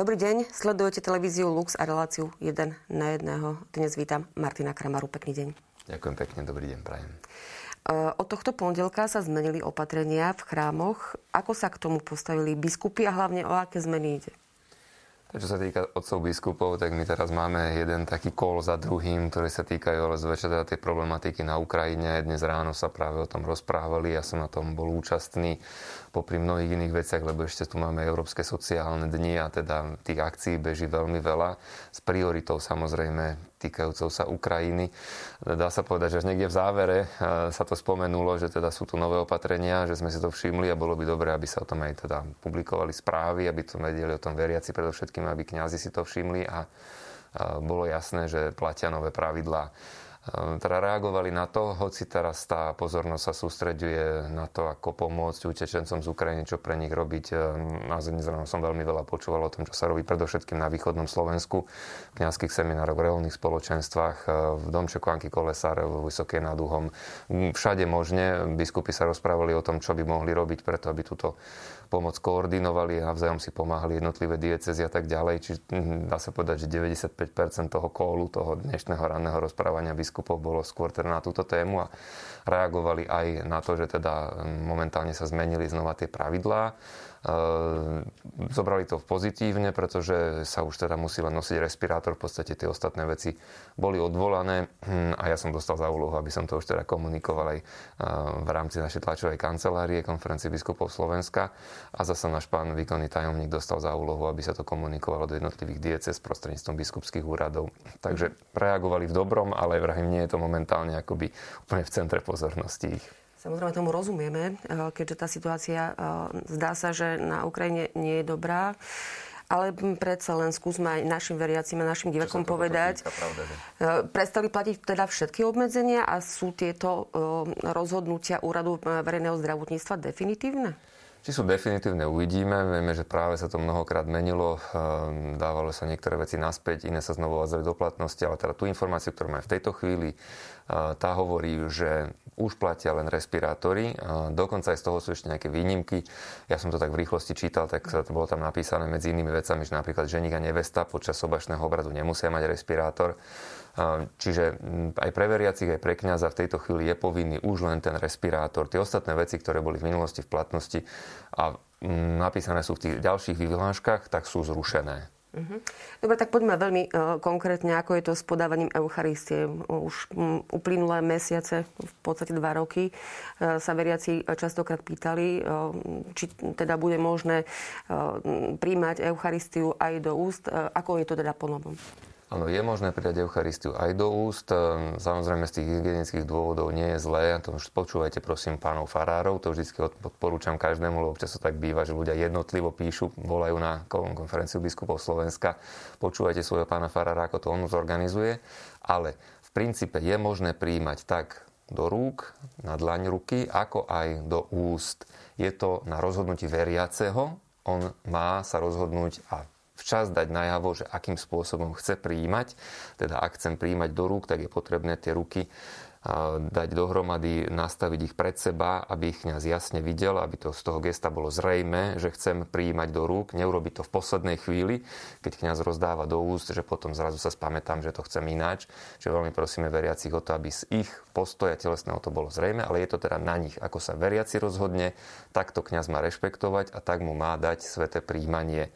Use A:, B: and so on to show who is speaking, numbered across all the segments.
A: Dobrý deň, sledujete televíziu Lux a reláciu 1 na 1. Dnes vítam Martina Kramaru. Pekný deň.
B: Ďakujem pekne, dobrý deň, prajem.
A: Od tohto pondelka sa zmenili opatrenia v chrámoch. Ako sa k tomu postavili biskupy a hlavne o aké zmeny ide?
B: Čo sa týka otcov biskupov, tak my teraz máme jeden taký kol za druhým, ktorý sa týkajú ale zväčša teda tej problematiky na Ukrajine. Dnes ráno sa práve o tom rozprávali, ja som na tom bol účastný popri mnohých iných veciach, lebo ešte tu máme Európske sociálne dni a teda tých akcií beží veľmi veľa. S prioritou samozrejme týkajúcou sa Ukrajiny. Dá sa povedať, že niekde v závere e, sa to spomenulo, že teda sú tu nové opatrenia, že sme si to všimli a bolo by dobré, aby sa o tom aj teda publikovali správy, aby to vedeli o tom veriaci, predovšetkým, aby kňazi si to všimli a bolo jasné, že platia nové pravidlá. Ehm, teda reagovali na to, hoci teraz tá pozornosť sa sústreďuje na to, ako pomôcť utečencom z Ukrajiny, čo pre nich robiť. Ehm, na Zenizelnom som veľmi veľa počúval o tom, čo sa robí predovšetkým na východnom Slovensku, v kniazských seminároch, v reálnych spoločenstvách, ehm, v Domčeku Anky Kolesárov, vo Vysokej nad Uhom. Všade možne biskupy sa rozprávali o tom, čo by mohli robiť preto, aby túto pomoc koordinovali a navzájom si pomáhali jednotlivé diecezy a tak ďalej. Čiže hm, dá sa povedať, že 95% toho kólu, toho dnešného ranného rozprávania biskupov bolo skôr teda na túto tému a reagovali aj na to, že teda momentálne sa zmenili znova tie pravidlá zobrali to pozitívne, pretože sa už teda musí len nosiť respirátor. V podstate tie ostatné veci boli odvolané hm, a ja som dostal za úlohu, aby som to už teda komunikoval aj ehm, v rámci našej tlačovej kancelárie konferencie biskupov Slovenska a zase náš pán výkonný tajomník dostal za úlohu, aby sa to komunikovalo do jednotlivých dieces prostredníctvom biskupských úradov. Takže reagovali v dobrom, ale vrahým nie je to momentálne akoby úplne v centre pozornosti ich.
A: Samozrejme tomu rozumieme, eh, keďže tá situácia eh, zdá sa, že na Ukrajine nie je dobrá. Ale predsa len skúsme aj našim veriacim a našim divakom povedať. Týka, pravda? Eh, prestali platiť teda všetky obmedzenia a sú tieto rozhodnutia úradu verejného zdravotníctva definitívne?
B: Či sú definitívne, uvidíme. Vieme, že práve sa to mnohokrát menilo. Dávalo sa niektoré veci naspäť, iné sa znovu uvádzali do platnosti. Ale teda tú informáciu, ktorú máme v tejto chvíli, tá hovorí, že už platia len respirátory. Dokonca aj z toho sú ešte nejaké výnimky. Ja som to tak v rýchlosti čítal, tak to bolo tam napísané medzi inými vecami, že napríklad ženík a nevesta počas sobašného obradu nemusia mať respirátor. Čiže aj pre veriacich, aj pre kniaza v tejto chvíli je povinný už len ten respirátor. Tie ostatné veci, ktoré boli v minulosti v platnosti a napísané sú v tých ďalších vyhláškach, tak sú zrušené.
A: Uh-huh. Dobre, tak poďme veľmi uh, konkrétne, ako je to s podávaním Eucharistie. Už uplynulé mesiace, v podstate dva roky, uh, sa veriaci častokrát pýtali, či teda bude možné príjmať Eucharistiu aj do úst. Ako je to teda po novom?
B: Áno, je možné pridať Eucharistiu aj do úst. Ehm, samozrejme z tých hygienických dôvodov nie je zlé. To už počúvajte prosím pánov farárov. To vždy odporúčam každému, lebo občas to tak býva, že ľudia jednotlivo píšu, volajú na konferenciu biskupov Slovenska. Počúvajte svojho pána farára, ako to on zorganizuje. Ale v princípe je možné príjmať tak do rúk, na dlaň ruky, ako aj do úst. Je to na rozhodnutí veriaceho. On má sa rozhodnúť a včas dať najavo, že akým spôsobom chce príjmať. Teda ak chcem príjmať do rúk, tak je potrebné tie ruky dať dohromady, nastaviť ich pred seba, aby ich kniaz jasne videl, aby to z toho gesta bolo zrejme, že chcem príjmať do rúk, neurobiť to v poslednej chvíli, keď kniaz rozdáva do úst, že potom zrazu sa spamätám, že to chcem ináč. Čiže veľmi prosíme veriacich o to, aby z ich postoja telesného to bolo zrejme, ale je to teda na nich, ako sa veriaci rozhodne, takto kniaz má rešpektovať a tak mu má dať sveté príjmanie.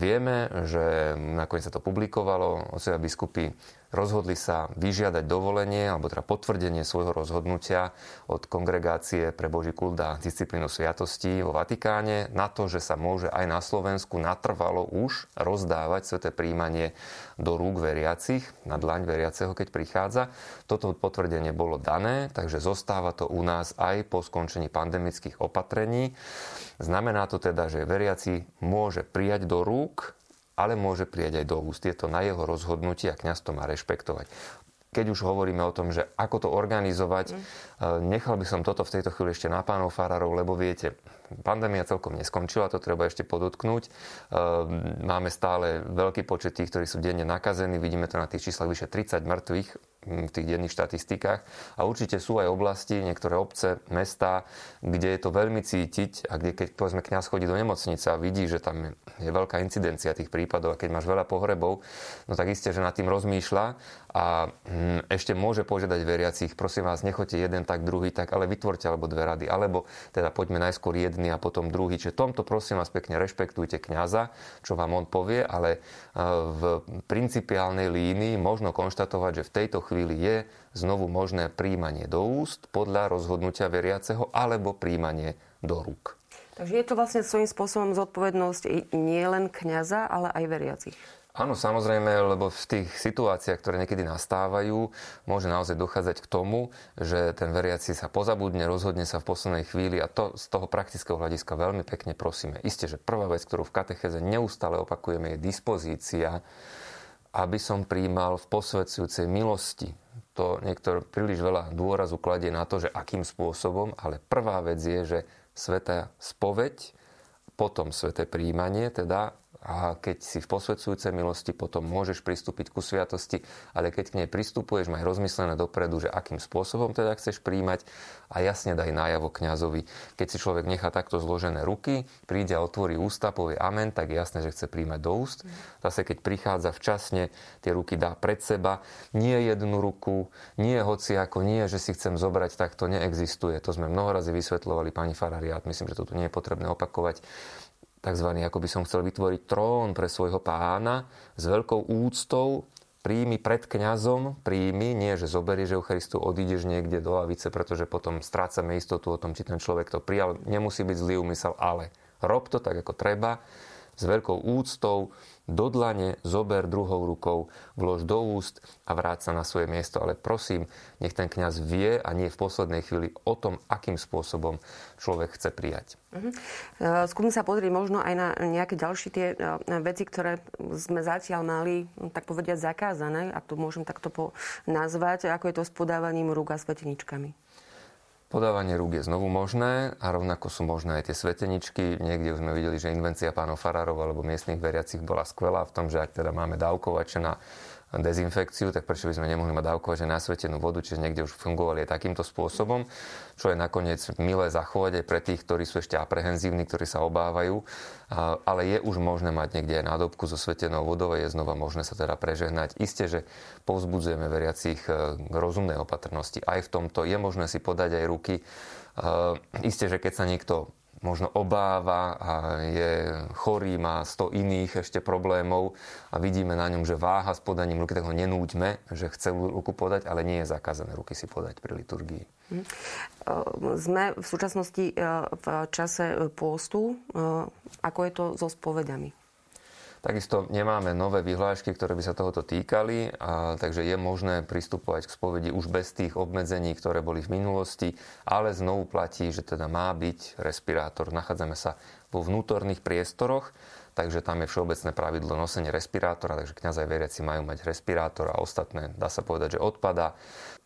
B: Vieme, že nakoniec sa to publikovalo, otcovia biskupy rozhodli sa vyžiadať dovolenie alebo teda potvrdenie svojho rozhodnutia od kongregácie pre Boží kult a disciplínu sviatosti vo Vatikáne na to, že sa môže aj na Slovensku natrvalo už rozdávať sveté príjmanie do rúk veriacich, na dlaň veriaceho, keď prichádza. Toto potvrdenie bolo dané, takže zostáva to u nás aj po skončení pandemických opatrení. Znamená to teda, že veriaci môže prijať do rúk ale môže prijať aj do úst. Je to na jeho rozhodnutie a kňaz to má rešpektovať. Keď už hovoríme o tom, že ako to organizovať, mm. nechal by som toto v tejto chvíli ešte na pánov farárov, lebo viete, Pandémia celkom neskončila, to treba ešte podotknúť. Máme stále veľký počet tých, ktorí sú denne nakazení. Vidíme to na tých číslach vyše 30 mŕtvych v tých denných štatistikách. A určite sú aj oblasti, niektoré obce, mesta, kde je to veľmi cítiť a kde keď povedzme kňaz chodí do nemocnice a vidí, že tam je veľká incidencia tých prípadov a keď máš veľa pohrebov, no tak isté, že nad tým rozmýšľa a hm, ešte môže požiadať veriacich, prosím vás, nechoďte jeden tak, druhý tak, ale vytvorte alebo dve rady, alebo teda poďme najskôr jedný a potom druhý. Čiže tomto prosím vás pekne rešpektujte kňaza, čo vám on povie, ale e, v principiálnej línii možno konštatovať, že v tejto chvíli je znovu možné príjmanie do úst podľa rozhodnutia veriaceho alebo príjmanie do rúk.
A: Takže je to vlastne svojím spôsobom zodpovednosť nie len kňaza, ale aj veriacich.
B: Áno, samozrejme, lebo v tých situáciách, ktoré niekedy nastávajú, môže naozaj dochádzať k tomu, že ten veriaci sa pozabudne, rozhodne sa v poslednej chvíli a to z toho praktického hľadiska veľmi pekne prosíme. Isté, že prvá vec, ktorú v katecheze neustále opakujeme, je dispozícia, aby som príjmal v posvedzujúcej milosti. To niektor príliš veľa dôrazu kladie na to, že akým spôsobom, ale prvá vec je, že sveta spoveď, potom sveté príjmanie, teda a keď si v posvedcujúcej milosti, potom môžeš pristúpiť ku sviatosti, ale keď k nej pristupuješ, maj rozmyslené dopredu, že akým spôsobom teda chceš príjmať a jasne daj nájavo kňazovi. Keď si človek nechá takto zložené ruky, príde a otvorí ústa, povie amen, tak je jasné, že chce príjmať do úst. Zase keď prichádza včasne, tie ruky dá pred seba, nie jednu ruku, nie hoci ako nie, že si chcem zobrať, tak to neexistuje. To sme mnohorazí vysvetľovali pani Farariát, myslím, že to tu nie je potrebné opakovať tzv. ako by som chcel vytvoriť trón pre svojho pána s veľkou úctou, príjmi pred kňazom, príjmi, nie že zoberieš Eucharistu, odídeš niekde do lavice, pretože potom strácame istotu o tom, či ten človek to prijal. Nemusí byť zlý úmysel, ale rob to tak, ako treba, s veľkou úctou, do dlane, zober druhou rukou, vlož do úst a vráť sa na svoje miesto. Ale prosím, nech ten kňaz vie a nie v poslednej chvíli o tom, akým spôsobom človek chce prijať. Uh-huh.
A: Skúsim sa pozrieť možno aj na nejaké ďalšie tie e, veci, ktoré sme zatiaľ mali, tak povediať, zakázané, ak to môžem takto nazvať, ako je to s podávaním rúk a sveteničkami.
B: Podávanie rúk je znovu možné a rovnako sú možné aj tie sveteničky. Niekde už sme videli, že invencia pánov farárov alebo miestnych veriacich bola skvelá v tom, že ak teda máme dávkovače na dezinfekciu, tak prečo by sme nemohli mať dávkovať na svetenú vodu, čiže niekde už fungovali aj takýmto spôsobom, čo je nakoniec milé zachovať aj pre tých, ktorí sú ešte aprehenzívni, ktorí sa obávajú, ale je už možné mať niekde aj nádobku so svetenou vodou a je znova možné sa teda prežehnať. Isté, že povzbudzujeme veriacich e, k rozumnej opatrnosti. Aj v tomto je možné si podať aj ruky. E, isté, že keď sa niekto možno obáva a je chorý, má 100 iných ešte problémov a vidíme na ňom, že váha s podaním ruky, tak ho nenúďme, že chce ruku podať, ale nie je zakázané ruky si podať pri liturgii. Hm.
A: Sme v súčasnosti e, v čase pôstu. E, ako je to so spovedami?
B: Takisto nemáme nové vyhlášky, ktoré by sa tohoto týkali, a, takže je možné pristupovať k spovedi už bez tých obmedzení, ktoré boli v minulosti, ale znovu platí, že teda má byť respirátor. Nachádzame sa vo vnútorných priestoroch, takže tam je všeobecné pravidlo nosenie respirátora, takže kňaz aj veriaci majú mať respirátor a ostatné, dá sa povedať, že odpada.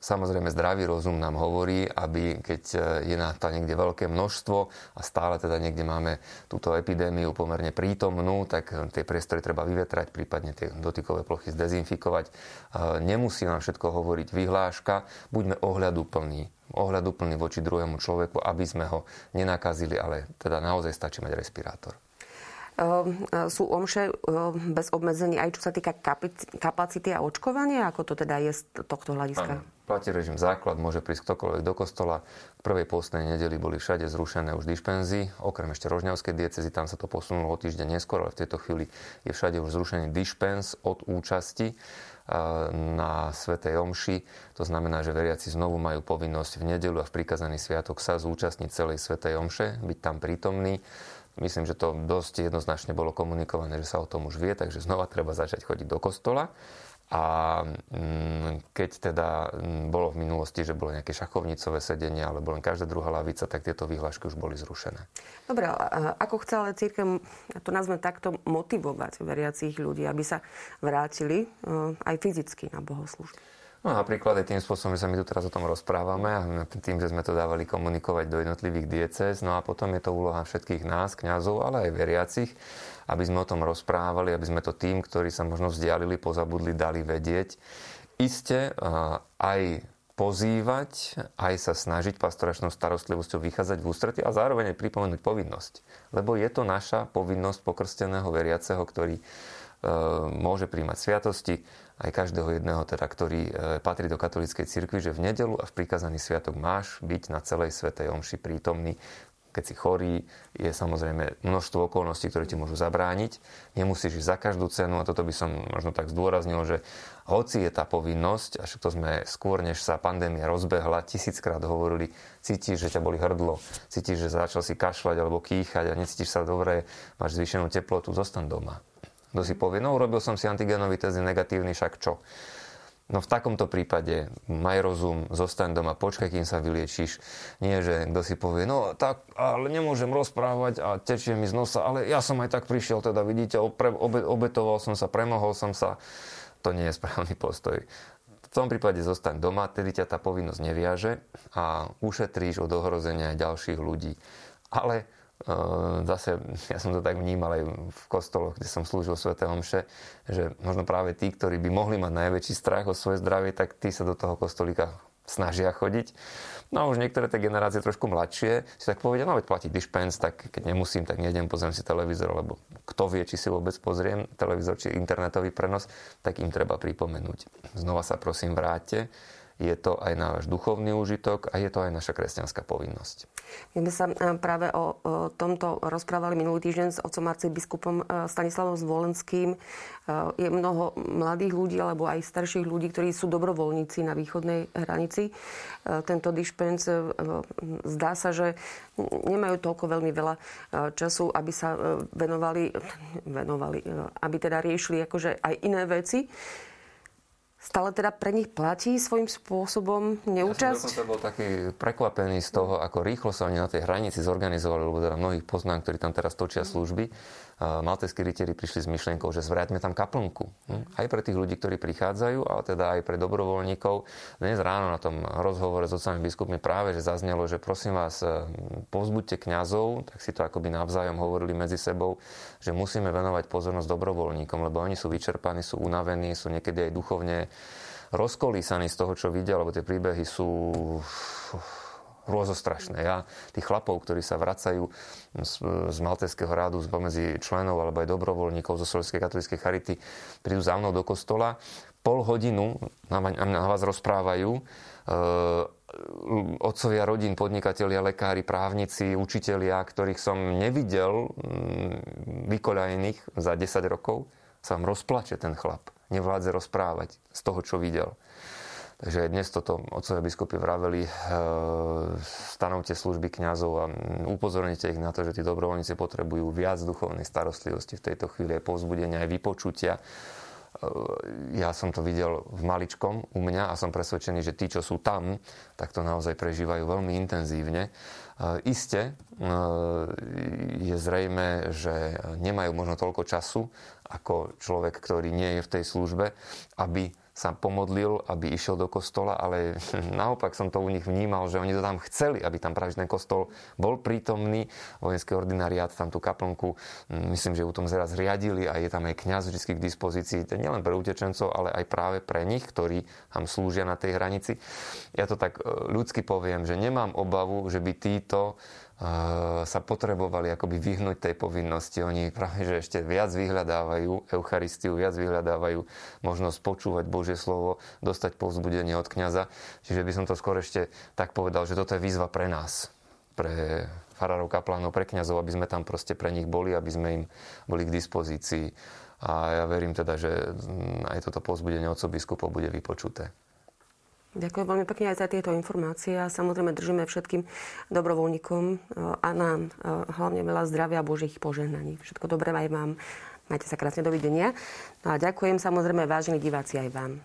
B: Samozrejme, zdravý rozum nám hovorí, aby keď e, je na to niekde veľké množstvo a stále teda niekde máme túto epidémiu pomerne prítomnú, tak e, tie priestory treba vyvetrať, prípadne tie dotykové plochy zdezinfikovať. E, nemusí nám všetko hovoriť vyhláška, buďme ohľaduplní ohľaduplný voči druhému človeku, aby sme ho nenakazili, ale teda naozaj stačí mať respirátor.
A: Ehm, sú omše ehm, bez obmedzení aj čo sa týka kapacity a očkovania? Ako to teda je z tohto hľadiska? Ano.
B: Platí režim základ, môže prísť ktokoľvek do kostola. V prvej postnej nedeli boli všade zrušené už dišpenzy, okrem ešte Rožňavskej diecezy, tam sa to posunulo o týždeň neskôr, ale v tejto chvíli je všade už zrušený dišpens od účasti na Svetej Omši. To znamená, že veriaci znovu majú povinnosť v nedelu a v prikazaný sviatok sa zúčastniť celej Svetej Omše, byť tam prítomný. Myslím, že to dosť jednoznačne bolo komunikované, že sa o tom už vie, takže znova treba začať chodiť do kostola. A mm, keď teda mm, bolo v minulosti, že bolo nejaké šachovnicové sedenie alebo len každá druhá lavica, tak tieto vyhlášky už boli zrušené.
A: Dobre, ako chce ale církev, to nazvem takto, motivovať veriacich ľudí, aby sa vrátili e, aj fyzicky na bohoslužbu?
B: No napríklad aj tým spôsobom, že sa my tu teraz o tom rozprávame a tým, že sme to dávali komunikovať do jednotlivých diecez. No a potom je to úloha všetkých nás, kňazov, ale aj veriacich, aby sme o tom rozprávali, aby sme to tým, ktorí sa možno vzdialili, pozabudli, dali vedieť. Isté aj pozývať, aj sa snažiť pastoračnou starostlivosťou vychádzať v ústrety a zároveň aj pripomenúť povinnosť. Lebo je to naša povinnosť pokrsteného veriaceho, ktorý e, môže príjmať sviatosti, aj každého jedného, teda, ktorý e, patrí do katolíckej cirkvi, že v nedelu a v prikázaný sviatok máš byť na celej svetej omši prítomný keď si chorý, je samozrejme množstvo okolností, ktoré ti môžu zabrániť. Nemusíš ísť za každú cenu a toto by som možno tak zdôraznil, že hoci je tá povinnosť, až to sme skôr, než sa pandémia rozbehla, tisíckrát hovorili, cítiš, že ťa boli hrdlo, cítiš, že začal si kašľať alebo kýchať a necítiš sa dobre, máš zvýšenú teplotu, zostan doma. Kto si povie, no urobil som si antigenový test, negatívny, však čo? No v takomto prípade maj rozum, zostaň doma, počkaj, kým sa vyliečíš. Nie, že kto si povie, no tak, ale nemôžem rozprávať a tečie mi z nosa, ale ja som aj tak prišiel, teda vidíte, obetoval som sa, premohol som sa. To nie je správny postoj. V tom prípade zostaň doma, tedy ťa tá povinnosť neviaže a ušetríš od ohrozenia ďalších ľudí. Ale zase, ja som to tak vnímal aj v kostoloch, kde som slúžil Sv. Omše, že možno práve tí, ktorí by mohli mať najväčší strach o svoje zdravie, tak tí sa do toho kostolíka snažia chodiť. No a už niektoré tie generácie trošku mladšie si tak povedia, no veď platí dispens, tak keď nemusím, tak nejdem, pozriem si televízor, lebo kto vie, či si vôbec pozriem televízor, či internetový prenos, tak im treba pripomenúť. Znova sa prosím vráte je to aj náš duchovný úžitok a je to aj naša kresťanská povinnosť.
A: My sme sa e, práve o, tomto rozprávali minulý týždeň s otcom arcibiskupom e, Stanislavom Zvolenským. E, je mnoho mladých ľudí alebo aj starších ľudí, ktorí sú dobrovoľníci na východnej hranici. Tento dispens zdá sa, že nemajú toľko veľmi veľa času, aby sa venovali, venovali aby teda riešili akože aj iné veci stále teda pre nich platí svojím spôsobom neúčasť?
B: Ja som bol taký prekvapený z toho, ako rýchlo sa oni na tej hranici zorganizovali, lebo teda mnohých poznám, ktorí tam teraz točia služby malteskí rytieri prišli s myšlienkou, že zvráťme tam kaplnku. Hm? Aj pre tých ľudí, ktorí prichádzajú, ale teda aj pre dobrovoľníkov. Dnes ráno na tom rozhovore s otcami biskupmi práve, že zaznelo, že prosím vás, e, povzbuďte kňazov, tak si to akoby navzájom hovorili medzi sebou, že musíme venovať pozornosť dobrovoľníkom, lebo oni sú vyčerpaní, sú unavení, sú niekedy aj duchovne rozkolísaní z toho, čo vidia, lebo tie príbehy sú hrôzostrašné. Ja tých chlapov, ktorí sa vracajú z, z Malteského rádu pomedzi členov alebo aj dobrovoľníkov zo Slovenskej katolíckej charity, prídu za mnou do kostola, pol hodinu na, na vás rozprávajú, e, otcovia rodín, podnikatelia, lekári, právnici, učitelia, ktorých som nevidel mm, vykoľajených za 10 rokov, sa vám rozplače ten chlap. Nevládze rozprávať z toho, čo videl. Takže dnes toto otcovia biskupy vraveli, e, stanovte služby kňazov a upozornite ich na to, že tí dobrovoľníci potrebujú viac duchovnej starostlivosti v tejto chvíli, aj povzbudenia, aj vypočutia. E, ja som to videl v maličkom u mňa a som presvedčený, že tí, čo sú tam, tak to naozaj prežívajú veľmi intenzívne. E, iste je zrejme, že nemajú možno toľko času ako človek, ktorý nie je v tej službe, aby sa pomodlil, aby išiel do kostola, ale naopak som to u nich vnímal, že oni to tam chceli, aby tam práve kostol bol prítomný. Vojenský ordinariát tam tú kaplnku, mm, myslím, že ju tom zraz zriadili a je tam aj kňaz vždy k dispozícii, nielen pre utečencov, ale aj práve pre nich, ktorí tam slúžia na tej hranici. Ja to tak e, ľudsky poviem, že nemám obavu, že by títo sa potrebovali akoby vyhnúť tej povinnosti. Oni práve, že ešte viac vyhľadávajú Eucharistiu, viac vyhľadávajú možnosť počúvať Božie slovo, dostať povzbudenie od kňaza. Čiže by som to skôr ešte tak povedal, že toto je výzva pre nás, pre farárov, kaplánov, pre kňazov, aby sme tam proste pre nich boli, aby sme im boli k dispozícii. A ja verím teda, že aj toto povzbudenie od biskupov bude vypočuté.
A: Ďakujem veľmi pekne aj za tieto informácie a samozrejme držíme všetkým dobrovoľníkom e, a nám e, hlavne veľa zdravia a Božích požehnaní. Všetko dobré aj vám. Majte sa krásne, dovidenia. No a ďakujem samozrejme vážení diváci aj vám.